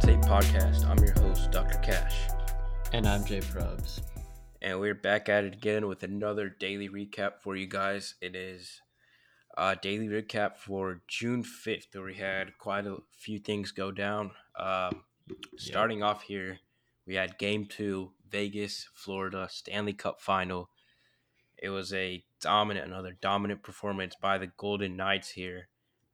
Tape Podcast. I'm your host, Dr. Cash. And I'm Jay Probs. And we're back at it again with another daily recap for you guys. It is a daily recap for June 5th, where we had quite a few things go down. Um, starting off here, we had game two, Vegas, Florida, Stanley Cup final. It was a dominant, another dominant performance by the Golden Knights here,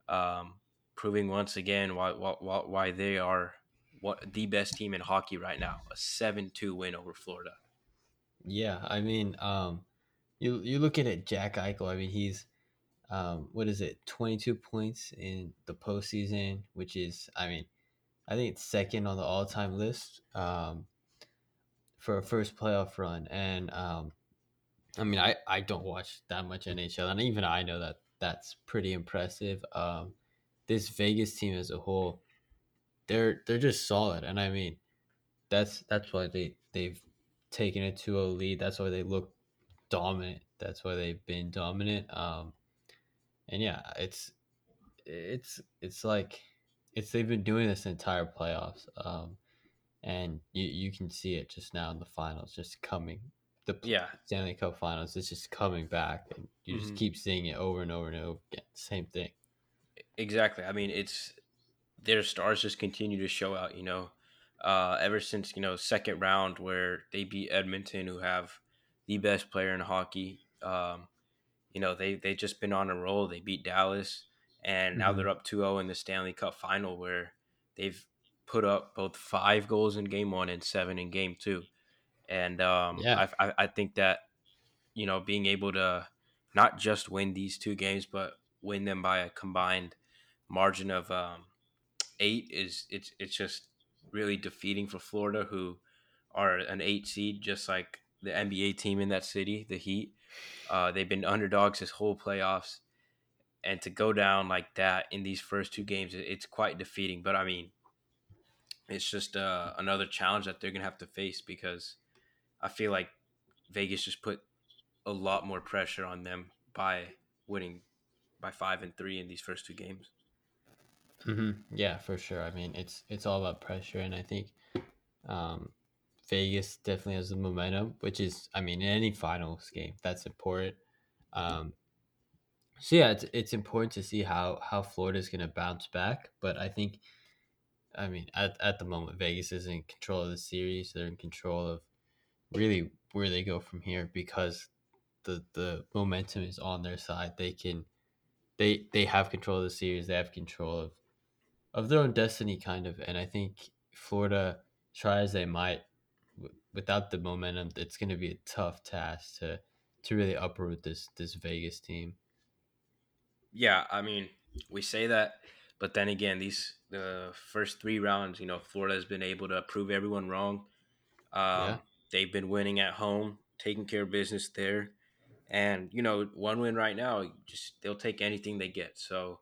um, proving once again why, why, why they are what the best team in hockey right now. A 7 2 win over Florida. Yeah, I mean, um, you you look at it, Jack Eichel. I mean, he's um, what is it, twenty two points in the postseason, which is, I mean, I think it's second on the all time list um, for a first playoff run. And um, I mean, I I don't watch that much NHL, and even I know that that's pretty impressive. Um, this Vegas team as a whole, they're they're just solid, and I mean, that's that's why they they've taken a 2-0 lead. That's why they look dominant. That's why they've been dominant. Um, and yeah, it's it's it's like it's they've been doing this entire playoffs. Um, and you you can see it just now in the finals, just coming. The Yeah. Stanley Cup Finals, it's just coming back, and you just Mhm. keep seeing it over and over and over again. Same thing. Exactly. I mean, it's their stars just continue to show out. You know, uh, ever since you know second round where they beat Edmonton, who have the best player in hockey. Um, you know, they they just been on a roll. They beat Dallas, and now Mhm. they're up 2-0 in the Stanley Cup Final, where they've put up both five goals in Game One and seven in Game Two. And um, Yeah. I, I I think that you know being able to not just win these two games, but win them by a combined margin of um, eight is it's it's just really defeating for Florida, who are an eight seed, just like the NBA team in that city, the Heat. Uh, they've been underdogs this whole playoffs, and to go down like that in these first two games, it- it's quite defeating. But I mean, it's just uh, another challenge that they're gonna have to face because I feel like Vegas just put a lot more pressure on them by winning by five and three in these first two games. Hmm Yeah, for sure. I mean, it's it's all about pressure, and I think um, Vegas definitely has the momentum, which is, I mean, in any finals game, that's important. Um, so yeah, it's it's important to see how how Florida is going to bounce back, but I think, I mean, at at the moment, Vegas is in control of the series. They're in control of really where they go from here because the the momentum is on their side. They can they they have control of the series. They have control of of their own destiny, kind of. And I think Florida, try as they might, w- without the momentum, it's going to be a tough task to to really uproot this this Vegas team. Yeah, I mean, we say that, but then again, these the first three rounds, you know, Florida has been able to prove everyone wrong. Um, Yeah. They've been winning at home, taking care of business there, and you know, one win right now, just they'll take anything they get. So,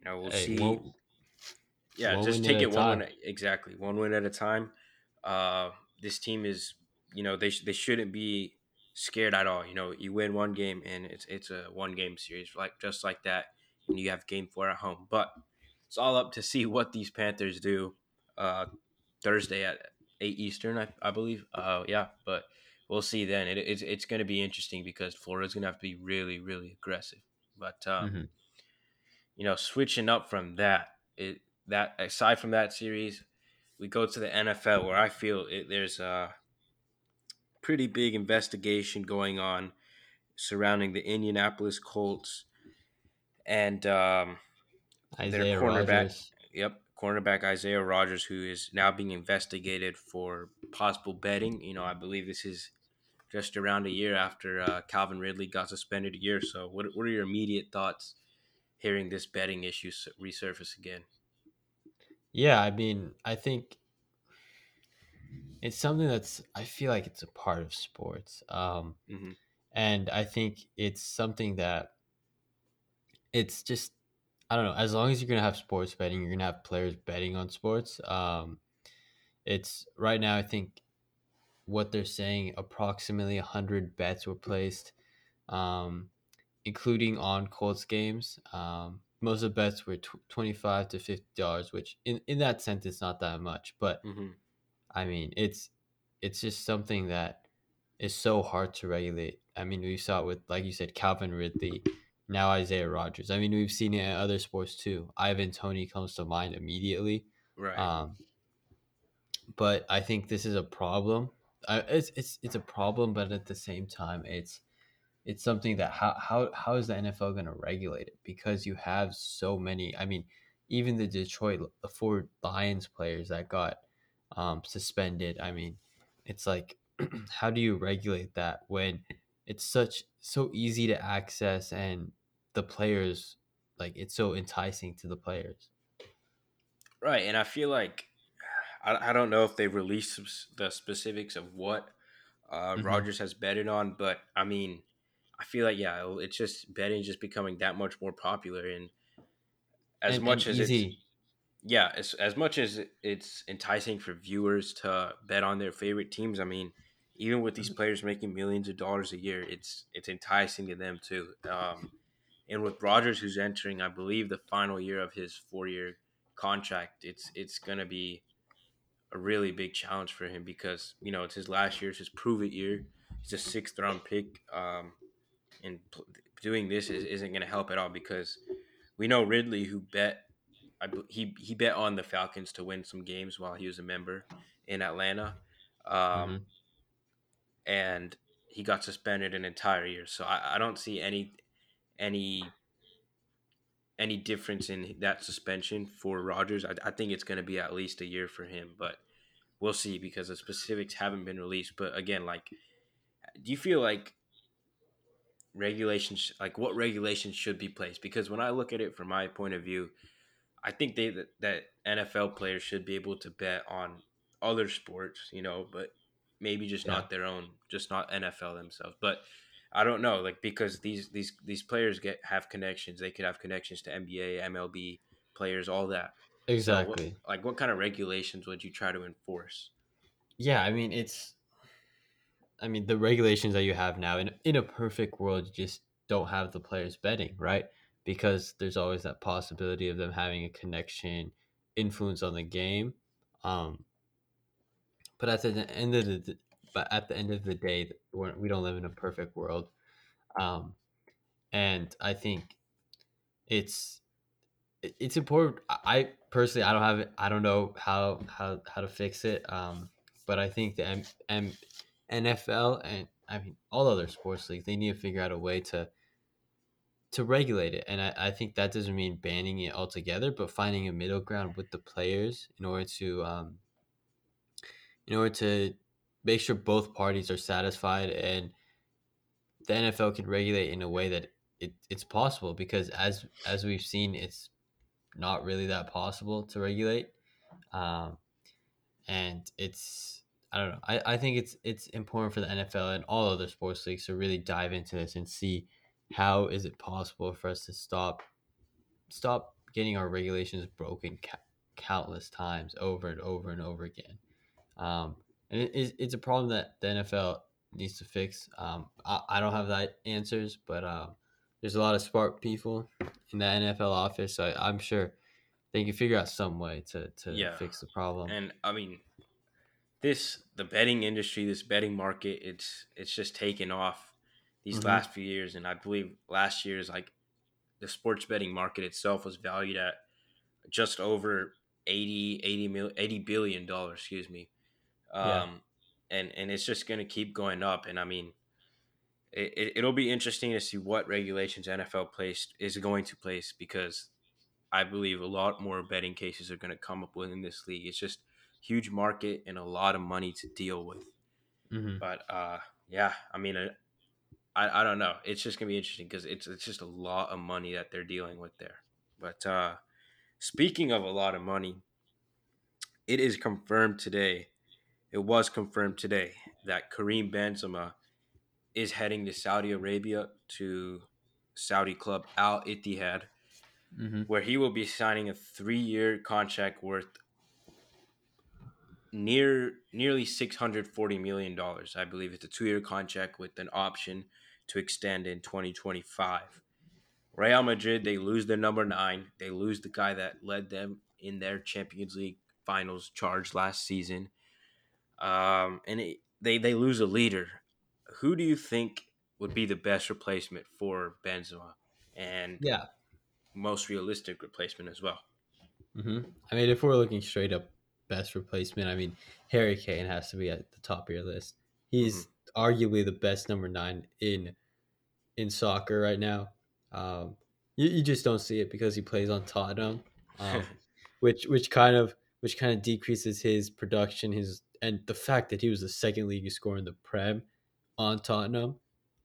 you know, we'll Hey, see. one- yeah, one just take it one win exactly one win at a time. Uh, this team is, you know, they sh- they shouldn't be scared at all. You know, you win one game and it's it's a one game series, like just like that, and you have game four at home. But it's all up to see what these Panthers do uh, Thursday at eight Eastern, I, I believe. Uh, yeah, but we'll see then. It, it's it's going to be interesting because Florida's going to have to be really really aggressive. But um, Mhm. you know, switching up from that, it that aside from that series, we go to the NFL where I feel it, there's a pretty big investigation going on surrounding the Indianapolis Colts and um, Isaiah cornerback- Rodgers. Yep, cornerback Isaiah Rodgers, who is now being investigated for possible betting. You know, I believe this is just around a year after uh, Calvin Ridley got suspended a year. So, what, what are your immediate thoughts hearing this betting issue resurface again? Yeah, I mean, I think it's something that's I feel like it's a part of sports. Um, Mhm. and I think it's something that it's just I don't know. As long as you're gonna have sports betting, you're gonna have players betting on sports. Um, it's right now. I think what they're saying approximately hundred bets were placed, um, including on Colts games. Um, most of the bets were tw- twenty five to fifty dollars, which in in that sense it's not that much, but hmm I mean it's it's just something that is so hard to regulate. I mean, we saw it with like you said, Calvin Ridley, now Isaiah Rodgers. I mean, we've seen it in other sports too. Ivan Toney comes to mind immediately. Right. Um, but I think this is a problem. I, it's it's it's a problem, but at the same time, it's it's something that how how how is the NFL going to regulate it? Because you have so many. I mean, even the Detroit the four Lions players that got um, suspended. I mean, it's like how do you regulate that when it's such so easy to access and the players like it's so enticing to the players. Right, and I feel like I, I don't know if they've released the specifics of what uh, Mhm. Rodgers has betted on, but I mean, I feel like yeah, it's just betting just becoming that much more popular, and as And, much and as it's yeah, as as much as it's enticing for viewers to bet on their favorite teams, I mean, even with these players making millions of dollars a year, it's it's enticing to them too. Um, and with Rodgers, who's entering, I believe, the final year of his four year contract, it's it's gonna be a really big challenge for him because you know it's his last year, it's his prove it year. He's a sixth round pick, um, and pl- doing this is, isn't going to help at all because we know Ridley, who bet, I, he he bet on the Falcons to win some games while he was a member in Atlanta, um, Mhm. and he got suspended an entire year. So I, I don't see any any any difference in that suspension for Rodgers. I, I think it's going to be at least a year for him, but we'll see because the specifics haven't been released. But again, like, do you feel like regulations, like what regulations should be placed? Because when I look at it from my point of view, I think they that, that NFL players should be able to bet on other sports, you know, but maybe just Yeah. not their own, just not NFL themselves. But I don't know, like because these these these players get have connections. They could have connections to NBA, MLB players, all that. So, what, Exactly. like, what kind of regulations would you try to enforce? Yeah, I mean it's I mean the regulations that you have now in in a perfect world you just don't have the players betting, right? Because there's always that possibility of them having a connection, influence on the game. Um but at the end of the but at the end of the day we're, we don't live in a perfect world. Um and I think it's it's important. I I personally, I don't have. I don't know how how how to fix it. Um, but I think the M, M, NFL and I mean all other sports leagues they need to figure out a way to to regulate it. And I, I think that doesn't mean banning it altogether, but finding a middle ground with the players in order to um in order to make sure both parties are satisfied and the NFL can regulate in a way that it, it's possible because as as we've seen it's not really that possible to regulate um, and it's i don't know. I, I think it's it's important for the nfl and all other sports leagues to really dive into this and see how is it possible for us to stop stop getting our regulations broken ca- countless times over and over and over again. Um, and it, it's, it's a problem that the nfl needs to fix. Um, I, I don't have that answers but um, there's a lot of smart people in the nfl office so I, i'm sure they can figure out some way to, to Yeah. fix the problem. And I mean, this the betting industry, this betting market, it's it's just taken off these Mhm. last few years, and I believe last year's like the sports betting market itself was valued at just over 80 80 mil 80 billion dollars excuse me um Yeah. and and it's just going to keep going up and i mean it, it, it'll be interesting to see what regulations nfl placed is going to place because i believe a lot more betting cases are going to come up within this league it's just huge market and a lot of money to deal with Mhm. but uh yeah i mean uh, i i don't know it's just gonna be interesting because it's it's just a lot of money that they're dealing with there but uh speaking of a lot of money it is confirmed today it was confirmed today that Karim Benzema is heading to Saudi Arabia to Saudi club Al Ittihad Mhm. where he will be signing a 3-year contract worth near nearly 640 million dollars. I believe it's a 2-year contract with an option to extend in 2025. Real Madrid, they lose their number nine. They lose the guy that led them in their Champions League finals charge last season. Um, and it, they they lose a leader. Who do you think would be the best replacement for Benzema, and Yeah. most realistic replacement as well? hmm I mean, if we're looking straight up best replacement, I mean, Harry Kane has to be at the top of your list. He's arguably the best number nine in in soccer right now. Um, you, you just don't see it because he plays on Tottenham, um, which which kind of which kind of decreases his production. His and the fact that he was the second league scorer in the Prem on Tottenham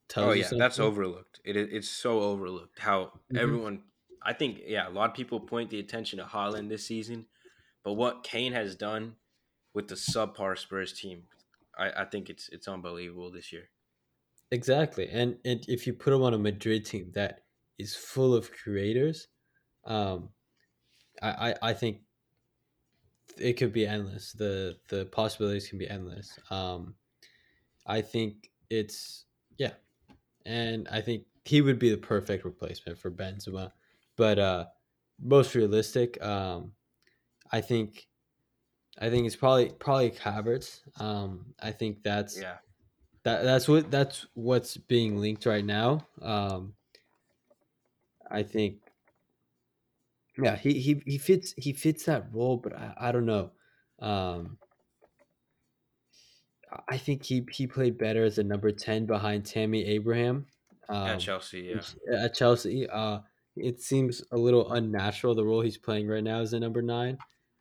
tells Oh yeah, that's overlooked. It is it's so overlooked how Mhm. everyone. I think yeah, a lot of people point the attention to Haaland this season, but what Kane has done with the subpar Spurs team, I, I think it's it's unbelievable this year. Exactly, and and if you put him on a Madrid team that is full of creators, um, I, I I think it could be endless. The the possibilities can be endless. Um, I think it's yeah, and I think he would be the perfect replacement for Benzema. But uh, most realistic, um, I think I think it's probably probably Havertz. Um, I think that's Yeah, that that's what that's what's being linked right now. Um, I think yeah, he, he he fits he fits that role, but I, I don't know. Um, I think he he played better as a number ten behind Tammy Abraham. at Um, Chelsea. Yeah, at Chelsea, uh, it seems a little unnatural the role he's playing right now as a number nine.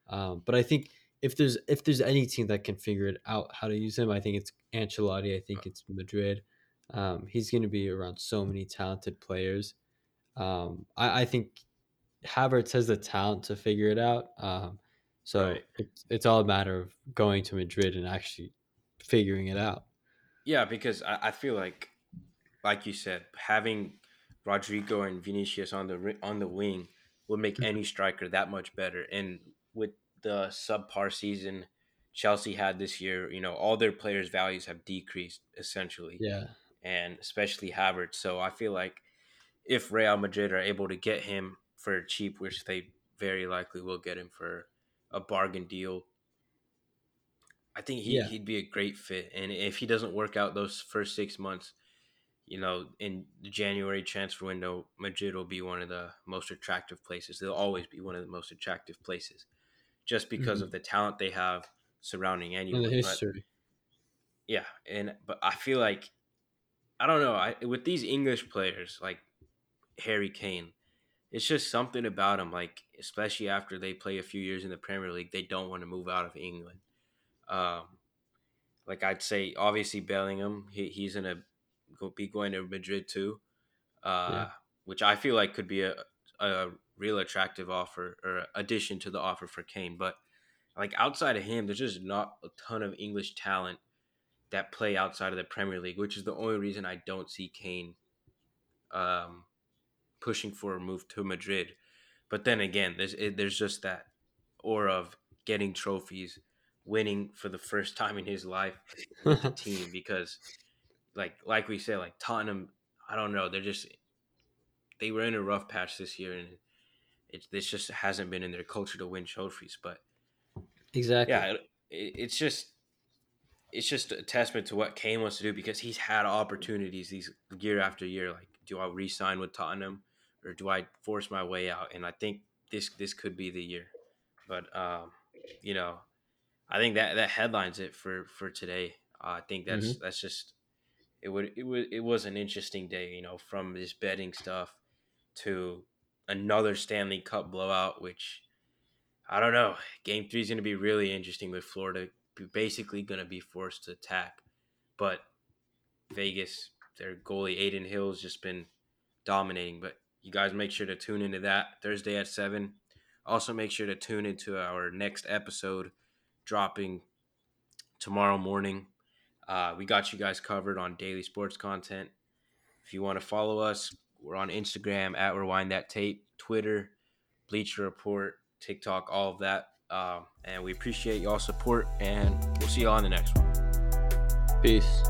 Um, but I think if there's if there's any team that can figure it out how to use him, I think it's Ancelotti. I think it's Madrid. Um, he's going to be around so many talented players. Um, I, I think Havertz has the talent to figure it out. Um, so right. it's it's all a matter of going to Madrid and actually figuring it out. Yeah, because I, I feel like, like you said, having Rodrygo and Vinicius on the on the wing will make any striker that much better. And with the subpar season Chelsea had this year, you know, all their players' values have decreased essentially, Yeah, and especially Havertz. So I feel like if Real Madrid are able to get him for cheap, which they very likely will get him for a bargain deal, I think he, yeah, he'd be a great fit. And if he doesn't work out those first six months, you know, in the January transfer window, Madrid will be one of the most attractive places. They'll always be one of the most attractive places just because Mhm. of the talent they have surrounding and the anyone. But history. yeah, and but I feel like I don't know. I with these English players like Harry Kane, it's just something about him. Like especially after they play a few years in the Premier League, they don't want to move out of England. Um, like I'd say, obviously Bellingham, he, he's gonna go, be going to Madrid too, uh, Yeah, which I feel like could be a a real attractive offer or addition to the offer for Kane. But like outside of him, there's just not a ton of English talent that play outside of the Premier League, which is the only reason I don't see Kane um, pushing for a move to Madrid. But then again, there's it, there's just that aura of getting trophies, winning for the first time in his life with the team because like like we said, like Tottenham, I don't know, they're just they were in a rough patch this year and it this just hasn't been in their culture to win trophies. But exactly. yeah, it, it, it's just it's just a testament to what Kane wants to do because he's had opportunities these year after year. Like, do I re-sign with Tottenham or do I force my way out? And I think this this could be the year. But um, you know, I think that that headlines it for for today. Uh, I think that's hmm that's just it would it was it was an interesting day. You know, from this betting stuff to another Stanley Cup blowout, which I don't know. Game three is going to be really interesting with Florida basically going to be forced to attack. But Vegas, their goalie Adin Hill's just been dominating. But you guys make sure to tune into that Thursday at 7. Also, make sure to tune into our next episode dropping tomorrow morning. Uh, we got you guys covered on daily sports content. If you want to follow us, we're on Instagram at Rewind That Tape, Twitter, Bleacher Report, TikTok, all of that. Um, and we appreciate y'all support, and we'll see y'all on the next one. Peace.